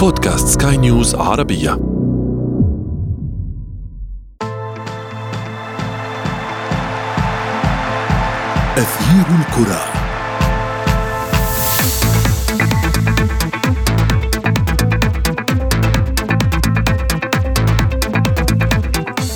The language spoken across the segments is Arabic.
بودكاست سكاي نيوز عربية. أثير الكرة.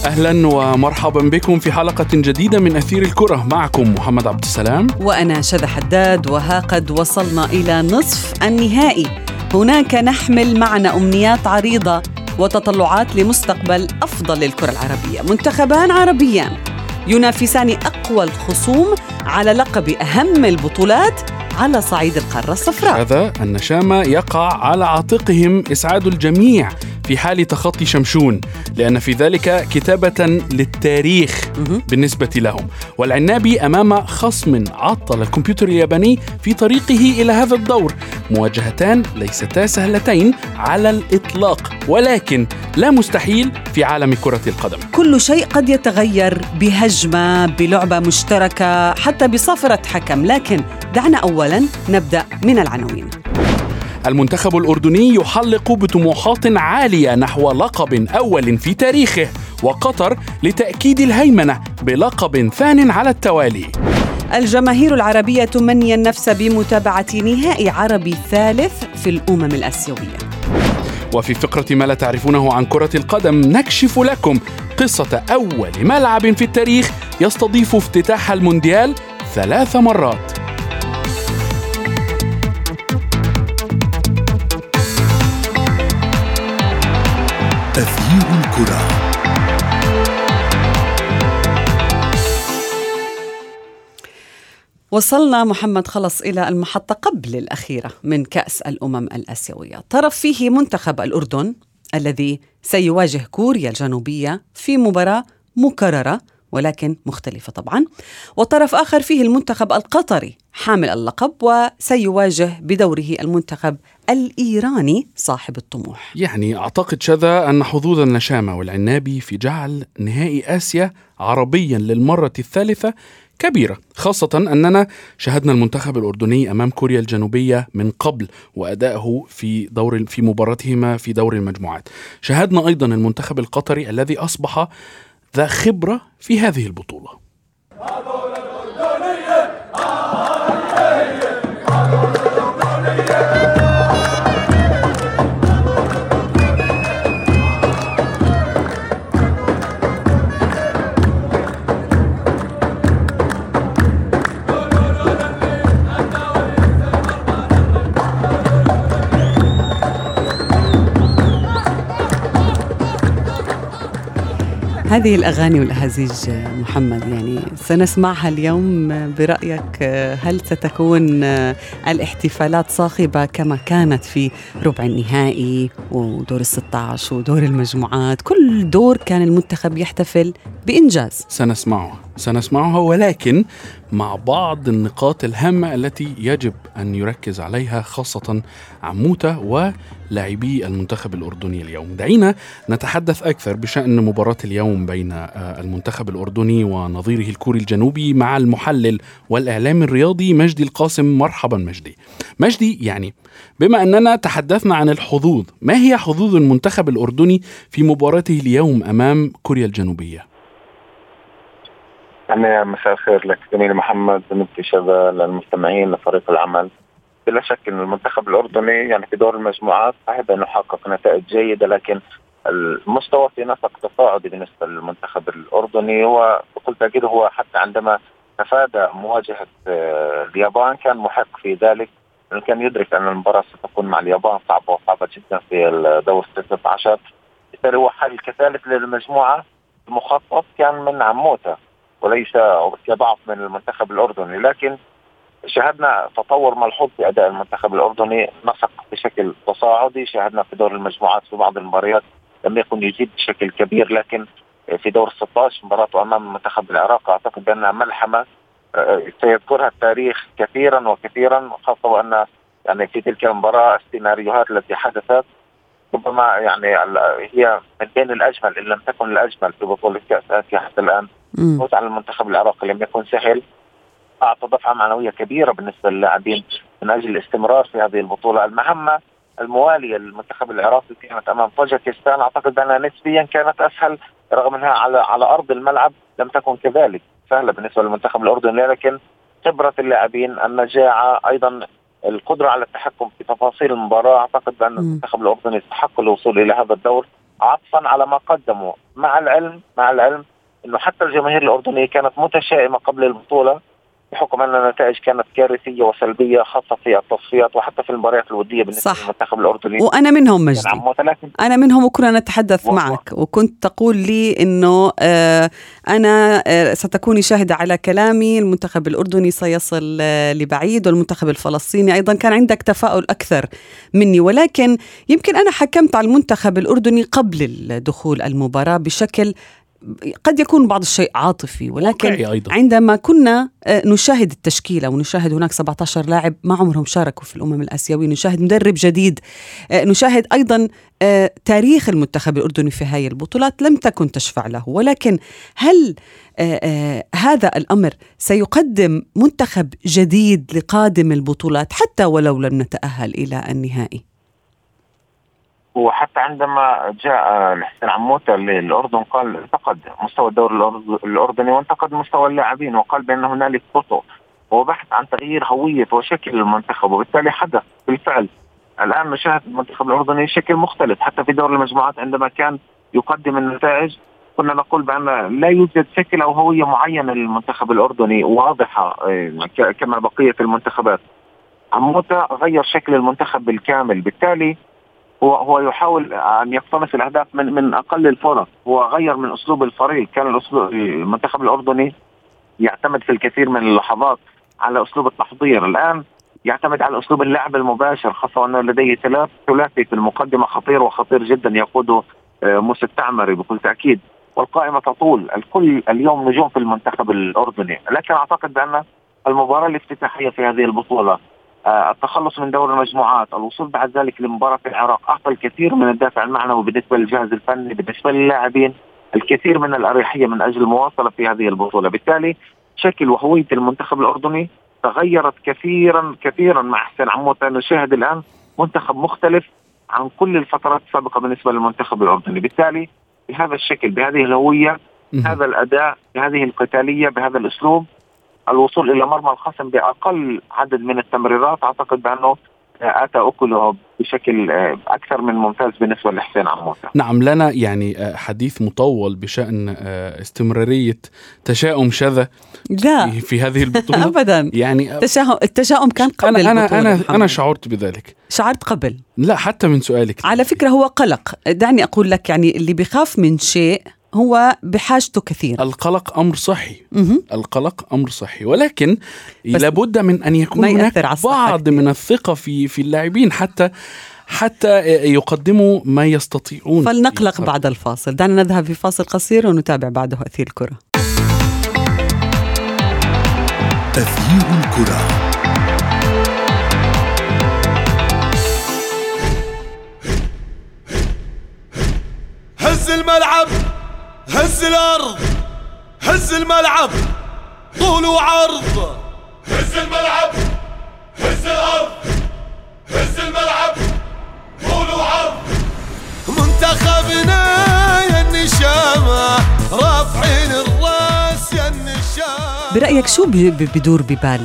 أهلا ومرحبا بكم في حلقة جديدة من أثير الكرة. معكم محمد عبد السلام. وأنا شذى حداد. وها قد وصلنا إلى نصف النهائي. هناك نحمل معنا أمنيات عريضة وتطلعات لمستقبل أفضل للكرة العربية. منتخبان عربيان ينافسان أقوى الخصوم على لقب أهم البطولات على صعيد القارة الصفراء. هذا النشامه يقع على عاتقهم إسعاد الجميع في حال تخطي شمشون لأن في ذلك كتابة للتاريخ بالنسبة لهم. والعنابي أمام خصم عطل الكمبيوتر الياباني في طريقه إلى هذا الدور. مواجهتان ليستا سهلتين على الإطلاق ولكن لا مستحيل في عالم كرة القدم. كل شيء قد يتغير بهجمة بلعبة مشتركة حتى بصفرة حكم. لكن دعنا أولا نبدأ من العناوين. المنتخب الأردني يحلق بطموحات عالية نحو لقب أول في تاريخه وقطر لتأكيد الهيمنة بلقب ثان على التوالي. الجماهير العربية تمني النفس بمتابعة نهائي عربي ثالث في الأمم الآسيوية. وفي فقرة ما لا تعرفونه عن كرة القدم نكشف لكم قصة أول ملعب في التاريخ يستضيف افتتاح المونديال ثلاث مرات. تغيير الكرة. وصلنا محمد خلص إلى المحطة قبل الأخيرة من كأس الأمم الآسيوية. طرف فيه منتخب الأردن الذي سيواجه كوريا الجنوبية في مباراة مكررة ولكن مختلفة طبعا. وطرف آخر فيه المنتخب القطري حامل اللقب وسيواجه بدوره المنتخب الإيراني صاحب الطموح. يعني أعتقد شذا أن حظوظ النشامة والعنابي في جعل نهائي آسيا عربيا للمرة الثالثة كبيرة خاصة أننا شاهدنا المنتخب الأردني أمام كوريا الجنوبية من قبل وأدائه في دور في مباراتهما في دور المجموعات. شاهدنا أيضا المنتخب القطري الذي أصبح ذا خبرة في هذه البطولة. هذه الأغاني والأهازيج محمد يعني سنسمعها اليوم برأيك هل ستكون الاحتفالات صاخبة كما كانت في ربع النهائي ودور ال16 ودور المجموعات؟ كل دور كان المنتخب يحتفل بإنجاز. سنسمعها سنسمعها ولكن مع بعض النقاط الهامة التي يجب أن يركز عليها خاصة عموتة ولاعبي المنتخب الأردني اليوم. دعينا نتحدث أكثر بشأن مباراة اليوم بين آه، المنتخب الأردني ونظيره الكوري الجنوبي مع المحلل والإعلام الرياضي مجدي القاسم. مرحبا مجدي. مجدي يعني بما أننا تحدثنا عن الحظوظ ما هي حظوظ المنتخب الأردني في مباراته اليوم أمام كوريا الجنوبية؟ يعني مساء الخير لك زميلي محمد زميلتي شذا للمستمعين لفريق العمل. بلا شك إن المنتخب الأردني يعني في دور المجموعات صحيح انه حقق نتائج جيدة لكن المستوى في نسق تصاعدي بالنسبة للمنتخب الأردني وبكل تأكيد هو حتى عندما تفادى مواجهة آه، اليابان كان محق في ذلك. كان يدرك أن المباراة ستكون مع اليابان صعبة وصعبة جدا في الدور 16 بالتالي هو حل كثالث للمجموعة. المخطط كان من عموتة. وليس كضعف من المنتخب الأردني لكن شاهدنا تطور ملحوظ في أداء المنتخب الأردني نسق بشكل تصاعدي شاهدنا في دور المجموعات في بعض المباريات لم يكن يجيد بشكل كبير لكن في دور 16 مباراته أمام منتخب العراق أعتقد بانها ملحمة آه، سيذكرها التاريخ كثيرا وكثيرا خاصة وأن يعني في تلك المباراة السيناريوهات التي حدثت ربما يعني هي من بين الأجمل إن لم تكن الأجمل في بطولة كأس آسيا حتى الآن. الفوز على المنتخب العراقي لم يكن سهل. أعطى دفعة معنوية كبيرة بالنسبة للاعبين من أجل الاستمرار في هذه البطولة. المهمة الموالية للمنتخب العراقي كانت أمام طاجكستان. أعتقد انها نسبيا كانت أسهل رغم أنها على على أرض الملعب لم تكن كذلك سهلة بالنسبة للمنتخب الأردني. لكن خبرة اللاعبين النجاعة أيضا القدرة على التحكم في تفاصيل المباراة. أعتقد بان المنتخب الأردني يستحق الوصول إلى هذا الدور عطفا على ما قدموا. مع العلم مع العلم إنه حتى الجماهير الأردنية كانت متشائمة قبل البطولة بحكم أن النتائج كانت كارثية وسلبية خاصة في التصفيات وحتى في المباريات الودية بالنسبة صح. للمنتخب الأردني. وأنا منهم مجدي. يعني أنا منهم وكنا نتحدث والله. معك. وكنت تقول لي أنه آه، أنا آه، ستكوني شاهدة على كلامي. المنتخب الأردني سيصل آه، لبعيد والمنتخب الفلسطيني أيضا كان عندك تفاؤل أكثر مني. ولكن يمكن أنا حكمت على المنتخب الأردني قبل دخول المباراة بشكل قد يكون بعض الشيء عاطفي ولكن أيضا. عندما كنا آه، نشاهد التشكيلة ونشاهد هناك 17 لاعب ما عمرهم شاركوا في الأمم الآسيوية، نشاهد مدرب جديد، آه، نشاهد أيضا آه، تاريخ المنتخب الأردني في هذه البطولات لم تكن تشفع له، ولكن هل هذا الأمر سيقدم منتخب جديد لقادم البطولات حتى ولو لم نتأهل إلى النهائي؟ وحتى عندما جاء الحسين عموتة للأردن قال انتقد مستوى الدوري الأردني وانتقد مستوى اللاعبين وقال بأن هنالك خطو هو بحث عن تغيير هوية وشكل المنتخب وبالتالي حدث بالفعل. الآن نشاهد المنتخب الأردني شكل مختلف. حتى في دور المجموعات عندما كان يقدم النتائج كنا نقول بأن لا يوجد شكل أو هوية معينة للمنتخب الأردني واضحة ك- كما بقية المنتخبات. عموتة غير شكل المنتخب بالكامل بالتالي هو هو يحاول أن يقتنص الأهداف من من أقل الفرص. هو غير من أسلوب الفريق. كان الأسلوب المنتخب الأردني يعتمد في الكثير من اللحظات على أسلوب التحضير. الآن يعتمد على أسلوب اللعب المباشر خاصة وانه لديه ثلاث ثلاثي في المقدمة خطير وخطير جدا يقوده آه، موسى التعمري بكل تأكيد. والقائمة تطول. الكل اليوم نجوم في المنتخب الأردني. لكن أعتقد بأن المباراة الافتتاحية في هذه البطولة التخلص من دور المجموعات الوصول بعد ذلك لمباراة العراق أعطى الكثير من الدافع المعنوي بالنسبة للجهاز الفني بالنسبة للاعبين الكثير من الأريحية من أجل المواصلة في هذه البطولة بالتالي شكل وهوية المنتخب الأردني تغيرت كثيرا كثيرا مع حسين عموته نشاهد الآن منتخب مختلف عن كل الفترات السابقة بالنسبة للمنتخب الأردني بالتالي بهذا الشكل بهذه الهوية. هذا الأداء بهذه القتالية بهذا الأسلوب الوصول إلى مرمى الخصم بأقل عدد من التمريرات. أعتقد بأنه آتى اكله بشكل آه، أكثر من ممتاز بالنسبة لحسين عموته. نعم لنا يعني آه، حديث مطول بشأن آه، استمرارية تشاؤم شذا لا. في- هذه البطولة. ابدا. يعني التشاؤم التشاؤم كان قبل أنا أنا البطولة أنا شعرت بذلك. شعرت قبل. لا حتى من سؤالك. على فكرة هو قلق. دعني أقول لك يعني اللي بيخاف من شيء هو بحاجته كثير. القلق أمر صحي. مهم. القلق أمر صحي. ولكن لابد من أن يكون هناك بعض. من الثقة في في اللاعبين حتى حتى يقدموا ما يستطيعون فلنقلق بعد الفاصل. دعنا نذهب في فاصل قصير ونتابع بعده أثير الكرة. تغيير الكرة. هز الملعب. هز الأرض هز الملعب طول وعرض هز الملعب هز الأرض هز الملعب طول وعرض منتخبنا يا النشامة رافعين النشامة برأيك شو بدور ببال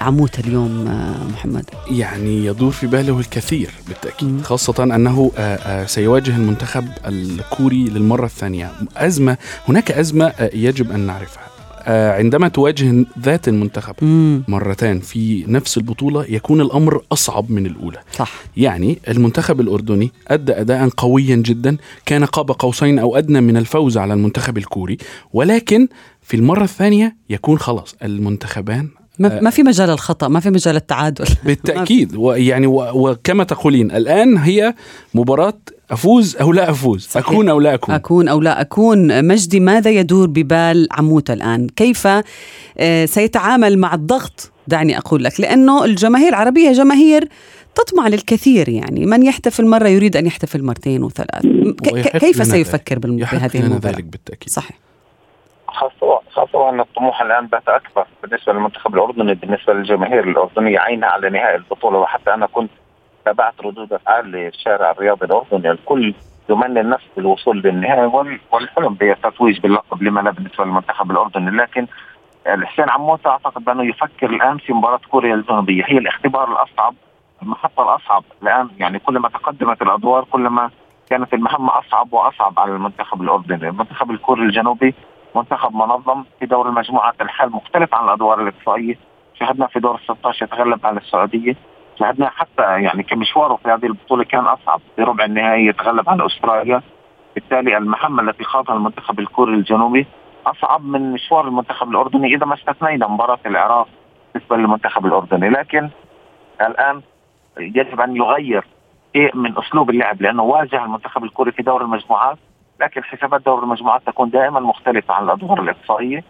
عموت اليوم آه، محمد؟ يعني يدور في باله الكثير بالتأكيد. خاصة أنه آه، آه، سيواجه المنتخب الكوري للمرة الثانية. أزمة هناك آه، يجب أن نعرفها. عندما تواجه ذات المنتخب مم. مرتان في نفس البطولة يكون الأمر أصعب من الأولى. صح. يعني المنتخب الأردني أدى أداء قويا جدا كان قاب قوسين أو أدنى من الفوز على المنتخب الكوري ولكن في المرة الثانية يكون خلاص المنتخبان ما, ما في مجال الخطأ ما في مجال التعادل. بالتأكيد. ويعني وكما تقولين الآن هي مباراة أفوز أو لا أفوز صحيح. أكون أو لا أكون. أكون أو لا أكون. مجدي ماذا يدور ببال عموت الآن؟ كيف آه، سيتعامل مع الضغط؟ دعني أقول لك لأنه الجماهير العربية جماهير تطمع للكثير يعني. من يحتفل مرة يريد أن يحتفل مرتين وثلاث. كيف سيفكر يحق بهذه لنا المباراة؟ ذلك بالتأكيد. صحيح. خاصة خاصة وأن الطموح الآن بات أكبر بالنسبة للمنتخب الأردني بالنسبة للجماهير الأردنية عينها على نهائي البطولة. وحتى أنا كنت تابعت ردود أفعال للشارع الرياضي الأردني. الكل يمني النفس بالوصول للنهائي وال- والحلم بالتتويج باللقب لما لا بالنسبة للمنتخب الأردني. لكن الحسين عموته أعتقد بأنه يفكر الآن في مباراة كوريا الجنوبية. هي الاختبار الأصعب المحطة الأصعب الآن. يعني كلما تقدمت الأدوار كلما كانت المهمة أصعب وأصعب على المنتخب الأردني، المنتخب الكوري الجنوبي منتخب منظم في دور المجموعات الحال مختلف عن الأدوار الإقصائية، شاهدنا في دور ال 16 يتغلب على السعودية، شاهدنا حتى يعني كمشواره في هذه البطولة كان أصعب. في ربع النهائي يتغلب على أستراليا، بالتالي المهمه التي خاضها المنتخب الكوري الجنوبي أصعب من مشوار المنتخب الأردني إذا ما استثنينا مباراة العراق بالنسبة للمنتخب الأردني، لكن الآن يجب أن يغير شيء من أسلوب اللعب لأنه واجه المنتخب الكوري في دور المجموعات. لكن حسابات دور المجموعات تكون دائما مختلفة عن الأدوار الإقصائية.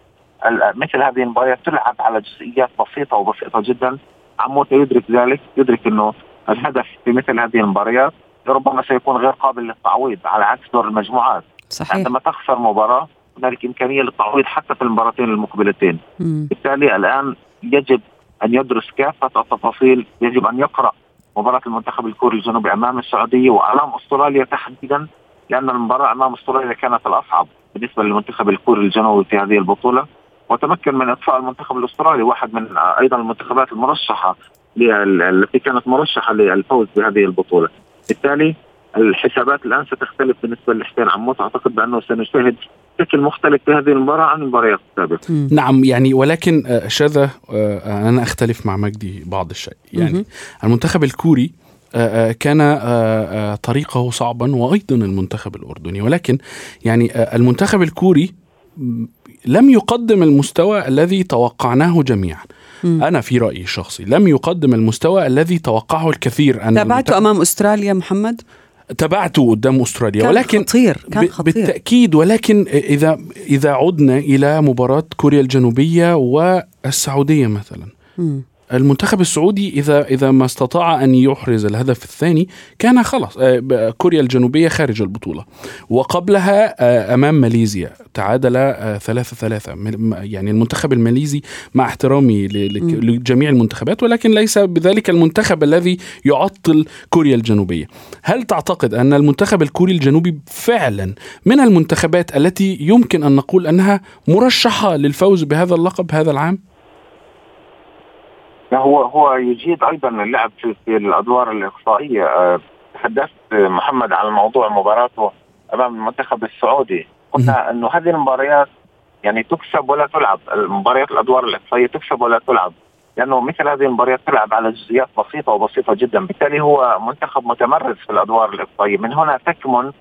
ال- مثل هذه المباريات تلعب على جزئيات بسيطة وبسيطة جدا. عموته يدرك ذلك يدرك إنه الهدف في مثل هذه المباريات ربما سيكون غير قابل للتعويض على عكس دور المجموعات. صحيح. عندما تخسر مباراة هنالك إمكانية للتعويض حتى في المباراتين المقبلتين. مم. بالتالي الآن يجب أن يدرس كافة التفاصيل، يجب أن يقرأ مباراة المنتخب الكوري الجنوبي أمام السعودية وامام أستراليا تحديدا. لأن المباراة أمام أستراليا كانت الأصعب بالنسبة للمنتخب الكوري الجنوبي في هذه البطولة وتمكن من إطفاء المنتخب الأسترالي واحد من أيضا المنتخبات المرشحة لل- التي كانت مرشحة للفوز بهذه البطولة. بالتالي الحسابات الآن ستختلف بالنسبة لحسين عموت أعتقد بأنه سنشاهد شكل مختلف في هذه المباراة عن المباريات السابقة. مم. نعم يعني ولكن آه، شذا آه، أنا أختلف مع مجدي بعض الشيء يعني. المنتخب الكوري كان آه، آه، طريقه صعبا وأيضا المنتخب الاردني ولكن يعني آه، المنتخب الكوري لم يقدم المستوى الذي توقعناه جميعا. أنا في رأيي الشخصي لم يقدم المستوى الذي توقعه الكثير ان تابعته أمام أستراليا محمد تابعته قدام أستراليا كان ولكن خطير كان خطير بالتأكيد ولكن إذا إذا عدنا إلى مباراة كوريا الجنوبية والسعودية مثلا. المنتخب السعودي إذا إذا ما استطاع أن يحرز الهدف الثاني كان خلاص آه، كوريا الجنوبية خارج البطولة. وقبلها آه، أمام ماليزيا تعادل آه، ثلاثة ثلاثة. م- يعني المنتخب الماليزي مع احترامي. لجميع المنتخبات ولكن ليس بذلك المنتخب الذي يعطل كوريا الجنوبية. هل تعتقد أن المنتخب الكوري الجنوبي فعلا من المنتخبات التي يمكن أن نقول أنها مرشحة للفوز بهذا اللقب هذا العام؟ هو هو يجيد أيضا اللعب في, في الأدوار الإقصائية. أه، تحدثت محمد عن موضوع مباراته أمام المنتخب السعودي. قلنا أنه هذه المباريات يعني تكسب ولا تلعب. المباريات الأدوار الإقصائية تكسب ولا تلعب. لأنه مثل هذه المباريات تلعب على جزئيات بسيطة وبسيطة جدا. بالتالي هو منتخب متمرس في الأدوار الإقصائية. من هنا تكمن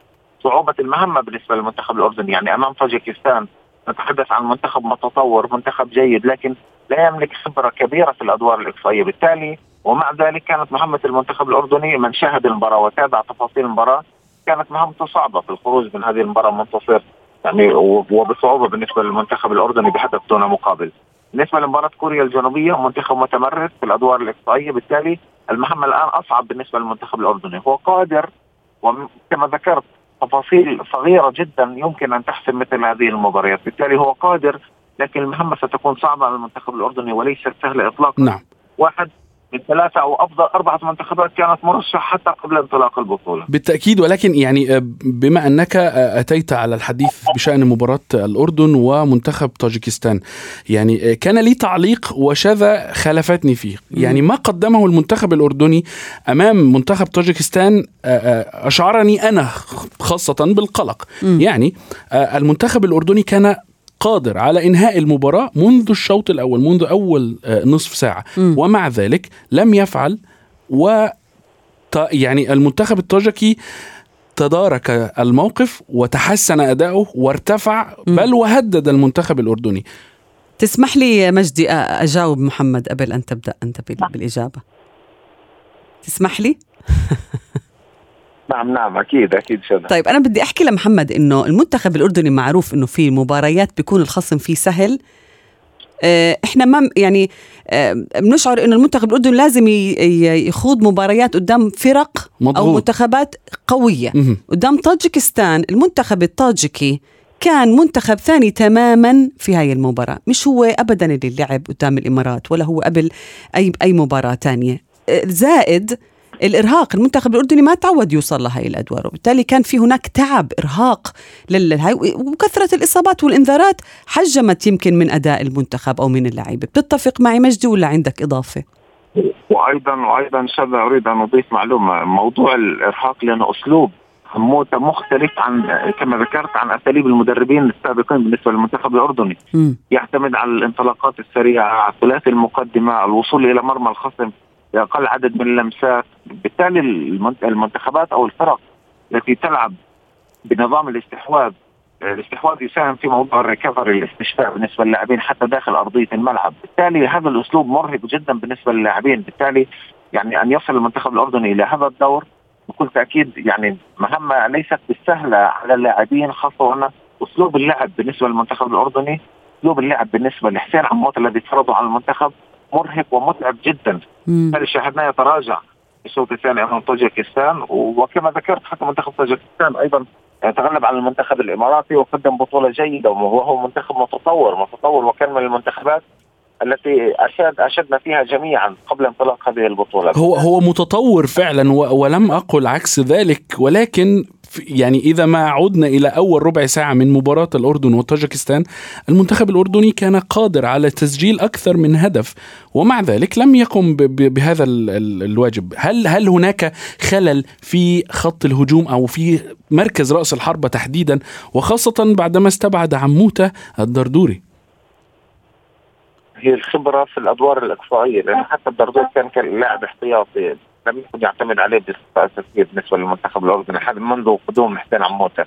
صعوبة المهمة بالنسبة للمنتخب الأردني. يعني أمام طاجيكستان نتحدث عن منتخب متطور منتخب جيد. لكن لا يملك خبرة كبيرة في الأدوار الإقصائية. بالتالي ومع ذلك كانت مهمة المنتخب الأردني من شاهد المباراة وتابع تفاصيل المباراة. كانت مهمته صعبة في الخروج من هذه المباراة منتصر يعني و- وبصعوبة بالنسبة للمنتخب الأردني بهدف دون مقابل. بالنسبة لمباراة كوريا الجنوبية منتخب متمرس في الأدوار الإقصائية. بالتالي المهمة الآن أصعب بالنسبة للمنتخب الأردني. هو قادر وكما ذكرت تفاصيل صغيرة جدا يمكن أن تحسم مثل هذه المباريات. بالتالي هو قادر لكن المهمة ستكون صعبة على المنتخب الأردني وليست سهله اطلاقا. نعم. واحد من ثلاثة أو أفضل أربعة منتخبات كانت مرشحة حتى قبل انطلاق البطولة. بالتأكيد ولكن يعني آه، بما أنك آه، أتيت على الحديث بشأن مباراة الأردن ومنتخب طاجيكستان يعني آه، كان لي تعليق وشذا خالفتني فيه. يعني ما قدمه المنتخب الأردني أمام منتخب طاجيكستان أشعرني أنا خاصة بالقلق. يعني المنتخب الأردني كان قادر على إنهاء المباراة منذ الشوط الأول منذ أول آه، نصف ساعة. مم. ومع ذلك لم يفعل و يعني المنتخب الطاجكي تدارك الموقف وتحسن أداؤه وارتفع. بل وهدد المنتخب الأردني. تسمح لي يا مجدي أجاوب محمد قبل أن تبدأ أنت بال- بالإجابة. تسمح لي؟ نعم نعم أكيد أكيد شذا طيب أنا بدي أحكي لمحمد إنه المنتخب الأردني معروف إنه في مباريات بيكون الخصم فيه سهل. آه، إحنا ما يعني آه، بنشعر إنه المنتخب الأردني لازم يخوض مباريات قدام فرق أو مضغوط. منتخبات قوية. مهم. قدام طاجكستان المنتخب الطاجكي كان منتخب ثاني تماما في هاي المباراة. مش هو أبدا اللي لعب قدام الإمارات ولا هو قبل أي أي مباراة تانية. آه، زائد الإرهاق. المنتخب الأردني ما تعود يوصل لهي الأدوار وبالتالي كان في هناك تعب إرهاق للهاي وكثرة الإصابات والإنذارات حجمت يمكن من أداء المنتخب أو من اللعيبة. بتتفق معي مجدي ولا عندك إضافة؟ وأيضا وأيضا شذا أريد أن أضيف معلومة. موضوع الإرهاق لأنه أسلوب حموته مختلف عن كما ذكرت عن أساليب المدربين السابقين بالنسبة للمنتخب الأردني. م. يعتمد على الانطلاقات السريعة على ثلاثي المقدمة الوصول إلى مرمى الخصم باقل عدد من اللمسات. بالتالي المنت- المنتخبات أو الفرق التي تلعب بنظام الاستحواذ الاستحواذ يساهم في موضوع الريكفري الاستشفاء بالنسبة للاعبين حتى داخل أرضية الملعب، بالتالي هذا الأسلوب مرهق جدا بالنسبة للاعبين، بالتالي يعني أن يصل المنتخب الأردني إلى هذا الدور بكل تأكيد يعني مهمة ليست بالسهلة على اللاعبين خاصة وأن أسلوب اللعب بالنسبة للمنتخب الأردني أسلوب اللعب بالنسبة لحسين عموت الذي فرضه على المنتخب مرهق ومتعب جدا،. بالتالي شاهدناه يتراجع في الشوط الثاني أمام طاجيكستان. وكما ذكرت حتى منتخب طاجيكستان أيضا تغلب على المنتخب الإماراتي وقدم بطولة جيدة وهو منتخب متطور متطور وكان من المنتخبات التي اشاد أشدنا فيها جميعا قبل انطلاق هذه البطولة. هو هو متطور فعلا ولم أقل عكس ذلك ولكن يعني إذا ما عدنا إلى أول ربع ساعة من مباراة الأردن وطاجكستان المنتخب الأردني كان قادر على تسجيل أكثر من هدف ومع ذلك لم يقم بهذا ال- ال- الواجب. هل هل هناك خلل في خط الهجوم أو في مركز رأس الحربة تحديدا؟ وخاصة بعدما استبعد عموتة الدردوري. هي الخبرة في الأدوار الإقصائية لأن حتى الدردور كان كان لاعب احتياطي. لم يكن يعتمد عليه بصفه اساسيه بالنسبة للمنتخب الأردني. منذ قدوم حسين عموتة.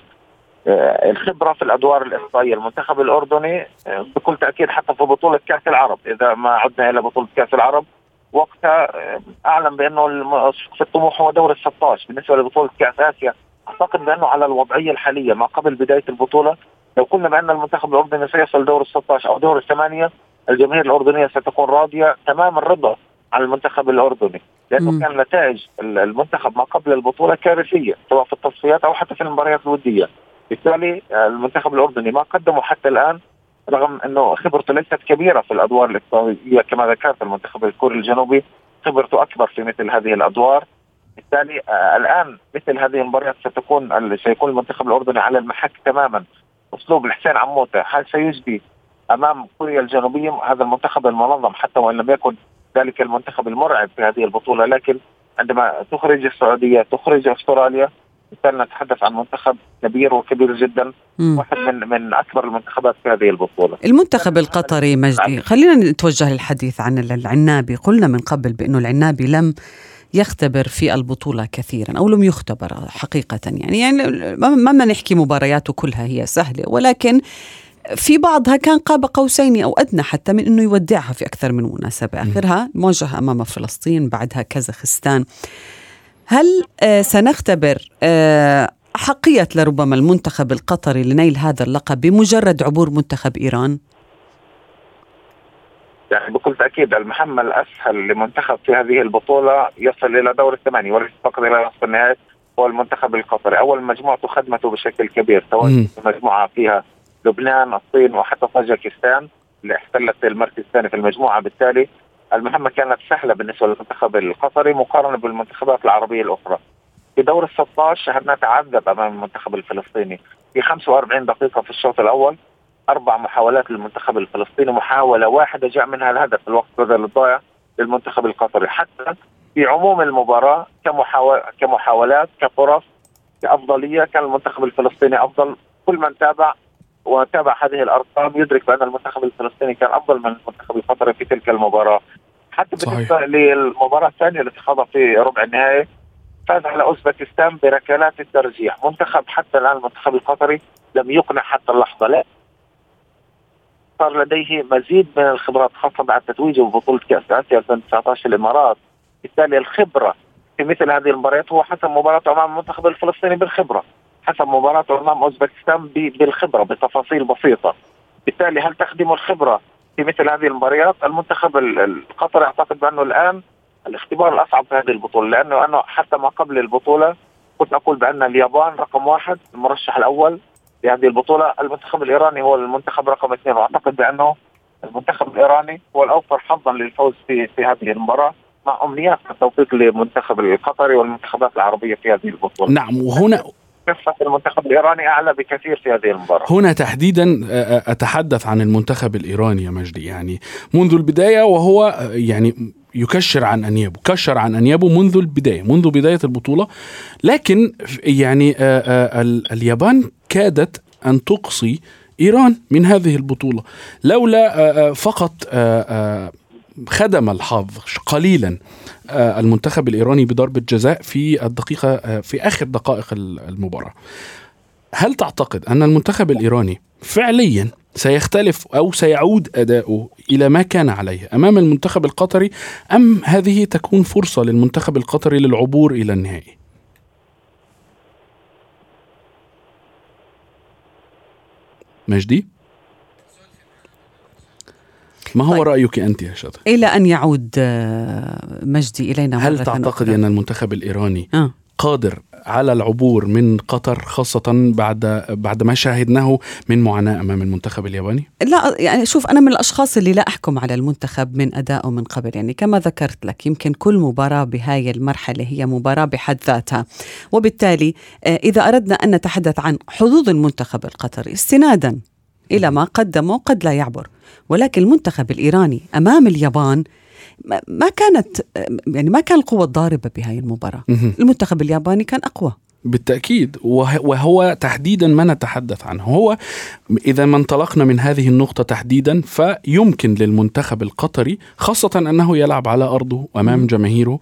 آه، الخبرة في الأدوار الإقصائية المنتخب الأردني آه، بكل تأكيد حتى في بطولة كأس العرب. إذا ما عدنا إلى بطولة كأس العرب وقتها آه، أعلم بأنه سقف الطموح هو دور ال 16 بالنسبة لبطولة كأس آسيا أعتقد بأنه على الوضعية الحالية ما قبل بداية البطولة لو قلنا بأن المنتخب الأردني سيصل دور ال 16 أو دور الثمانية الجماهير الأردنية ستكون راضية تمام الرضا عن المنتخب الأردني. لأنه مم. كان نتائج ال- المنتخب ما قبل البطولة كارثية سواء في التصفيات أو حتى في المباريات الودية. بالتالي آه، المنتخب الأردني ما قدمه حتى الآن رغم إنه خبرته ليست كبيرة في الأدوار الاقصائيه كما ذكرت المنتخب الكوري الجنوبي خبرته أكبر في مثل هذه الأدوار. بالتالي آه الآن مثل هذه المباريات ستكون سيكون المنتخب الأردني على المحك تماما. أسلوب الحسين عموتة هل سيجدي أمام كوريا الجنوبية هذا المنتخب المنظم حتى وإن لم يكن ذلك المنتخب المرعب في هذه البطولة لكن عندما تخرج السعودية تخرج أستراليا بالتالي نتحدث عن منتخب كبير وكبير جدا مم. واحد من من أكبر المنتخبات في هذه البطولة. المنتخب القطري مجدي خلينا نتوجه للحديث عن العنابي. قلنا من قبل بأنه العنابي لم يختبر في البطولة كثيرا أو لم يختبر حقيقة يعني. يعني ما نحكي مبارياته كلها هي سهلة ولكن في بعضها كان قاب قوسين أو أدنى حتى من أنه يودعها في أكثر من مناسبة آخرها مواجهة أمام فلسطين بعدها كازاخستان هل آه، سنختبر آه، حقية لربما المنتخب القطري لنيل هذا اللقب بمجرد عبور منتخب إيران؟ يعني بكل تأكيد المهمه الأسهل لمنتخب في هذه البطولة يصل إلى دور الثمانية وليس فقط إلى نصف النهائي هو المنتخب القطري، أول مجموعته خدمته بشكل كبير سواء. مجموعة فيها لبنان، الصين وحتى طاجكستان اللي احتلت المركز الثاني في المجموعة. بالتالي المهمة كانت سهلة بالنسبة للمنتخب القطري مقارنة بالمنتخبات العربية الأخرى. في دور ال 16 شاهدنا تعذب أمام المنتخب الفلسطيني. في 45 دقيقة في الشوط الأول أربع محاولات للمنتخب الفلسطيني محاولة واحدة جاء منها الهدف في الوقت بدل الضائع للمنتخب القطري. حتى في عموم المباراة كمحاول كمحاولات كفرص كأفضلية كان المنتخب الفلسطيني أفضل. كل من تابع وتابع هذه الأرقام يدرك بأن المنتخب الفلسطيني كان أفضل من المنتخب القطري في تلك المباراة. حتى. بالنسبة للمباراة الثانية التي خاضها في ربع النهائي فاز على أوزبكستان بركلات الترجيح. منتخب حتى الآن المنتخب القطري لم يقنع حتى اللحظة لا صار لديه مزيد من الخبرات خاصة بعد تتويجه ببطولة كأس آسيا 2019 في الامارات بالتالي الخبرة في مثل هذه المباريات هو حسب مباراته أمام المنتخب الفلسطيني بالخبرة. حسب مباراته أمام أوزبكستان ب- بالخبرة بتفاصيل بسيطة. بالتالي هل تخدم الخبرة في مثل هذه المباريات؟ المنتخب ال- القطري أعتقد بأنه الآن الاختبار الأصعب في هذه البطولة لأنه أنا حتى ما قبل البطولة كنت أقول بأن اليابان رقم واحد المرشح الأول لهذه البطولة. المنتخب الإيراني هو المنتخب رقم اثنين وأعتقد بأنه المنتخب الإيراني هو الأوفر حظا للفوز في في هذه المباراة مع أمنيات التوفيق للمنتخب القطري والمنتخبات العربية في هذه البطولة. نعم وهنا كفه المنتخب الإيراني أعلى بكثير في هذه المباراة. هنا تحديدا آه، أتحدث عن المنتخب الإيراني يا مجدي. يعني منذ البداية وهو آه، يعني يكشر عن أنيابه كشر عن أنيابه منذ البداية منذ بداية البطولة. لكن يعني آه، آه، ال- اليابان كادت أن تقصي إيران من هذه البطولة. لولا آه، آه، فقط آه، آه، خدم الحظ قليلا آه، المنتخب الإيراني بضربة جزاء في الدقيقة آه، في آخر دقائق ال- المباراة هل تعتقد أن المنتخب الإيراني فعليا سيختلف أو سيعود أداؤه إلى ما كان عليه أمام المنتخب القطري أم هذه تكون فرصة للمنتخب القطري للعبور إلى النهائي؟ مجدي؟ ما هو طيب. رأيك أنت يا شاطر؟ إلى أن يعود آه، مجدي إلينا هل تعتقد. أن المنتخب الإيراني آه. قادر على العبور من قطر خاصة بعد بعد ما شاهدناه من معاناة أمام المنتخب الياباني؟ لا يعني شوف أنا من الأشخاص اللي لا أحكم على المنتخب من أدائه من قبل يعني كما ذكرت لك يمكن كل مباراة بهاي المرحلة هي مباراة بحد ذاتها وبالتالي آه، إذا أردنا أن نتحدث عن حظوظ المنتخب القطري استنادا إلى ما قدمه قد لا يعبر. ولكن المنتخب الإيراني أمام اليابان ما- كانت يعني ما كان القوة الضاربة بهاي المباراة. المنتخب الياباني كان أقوى. بالتأكيد. وه- وهو تحديدا ما نتحدث عنه. هو إذا ما انطلقنا من هذه النقطة تحديدا فيمكن للمنتخب القطري خاصة أنه يلعب على أرضه أمام جماهيره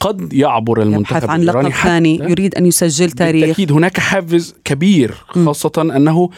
قد يعبر يبحث المنتخب عن الإيراني لقب ثاني يريد أن يسجل تاريخ. بالتأكيد هناك حافز كبير خاصة أنه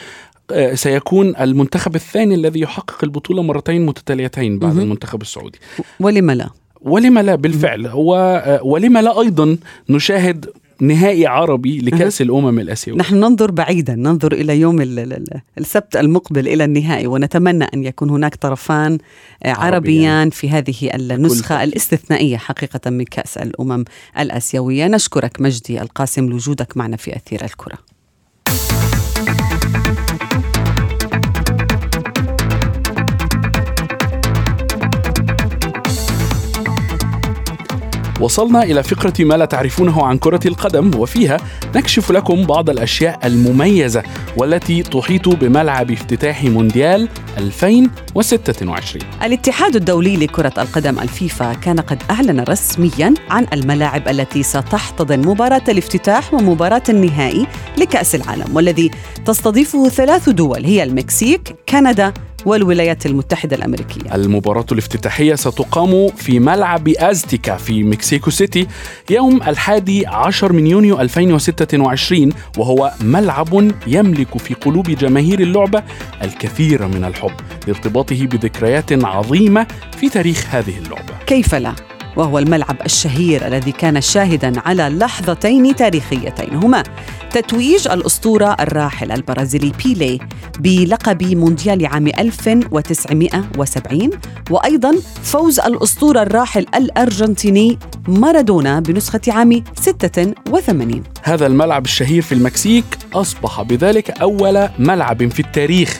سيكون المنتخب الثاني الذي يحقق البطولة مرتين متتاليتين بعد. المنتخب السعودي. ولم لا؟ ولما لا بالفعل. هو آه، ولما لا أيضا نشاهد نهائي عربي لكأس الأمم الآسيوية. نحن ننظر بعيدا ننظر إلى يوم ال- ال- ال- السبت المقبل إلى النهائي ونتمنى أن يكون هناك طرفان آه، عربيان في هذه النسخة. الاستثنائية حقيقة من كأس الأمم الآسيوية. نشكرك مجدي القاسم لوجودك معنا في أثير الكرة. وصلنا إلى فقرة ما لا تعرفونه عن كرة القدم وفيها نكشف لكم بعض الأشياء المميزة والتي تحيط بملعب افتتاح مونديال 2026 الاتحاد الدولي لكرة القدم الفيفا كان قد أعلن رسميا عن الملاعب التي ستحتضن مباراة الافتتاح ومباراة النهائي لكأس العالم والذي تستضيفه ثلاث دول هي المكسيك، كندا والولايات المتحدة الأمريكية المباراة الافتتاحية ستقام في ملعب أزتيكا في مكسيكو سيتي يوم الحادي عشر من يونيو 2026 وهو ملعب يملك في قلوب جماهير اللعبة الكثير من الحب لارتباطه بذكريات عظيمة في تاريخ هذه اللعبة كيف لا؟ وهو الملعب الشهير الذي كان شاهدا على لحظتين تاريخيتين هما تتويج الأسطورة الراحل البرازيلي بيلي بلقب مونديال عام 1970 وأيضا فوز الأسطورة الراحل الأرجنتيني مارادونا بنسخة عام 86 هذا الملعب الشهير في المكسيك أصبح بذلك أول ملعب في التاريخ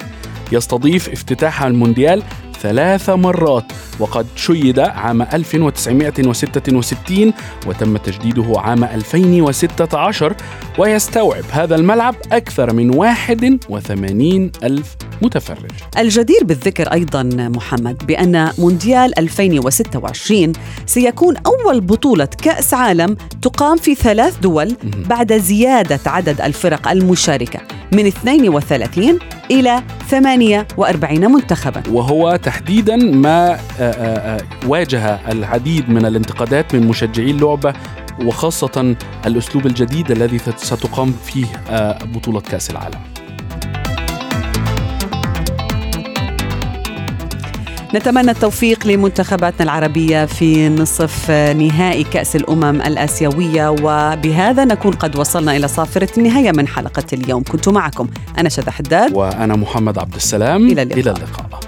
يستضيف افتتاح المونديال ثلاث مرات وقد شيد عام 1966 وتم تجديده عام 2016 ويستوعب هذا الملعب أكثر من 81 ألف متفرج. الجدير بالذكر أيضا محمد بأن مونديال 2026 سيكون أول بطولة كأس عالم تقام في ثلاث دول بعد زيادة عدد الفرق المشاركة من 32 إلى 48 منتخبا. وهو تحديدا ما آه، آه، آه، واجه العديد من الانتقادات من مشجعي اللعبة وخاصة الأسلوب الجديد الذي ستقام فيه بطولة كأس العالم نتمنى التوفيق لمنتخباتنا العربية في نصف نهائي كأس الأمم الآسيوية وبهذا نكون قد وصلنا إلى صافرة النهاية من حلقة اليوم كنت معكم أنا شذى حداد وأنا محمد عبد السلام إلى اللقاء. إلى اللقاء.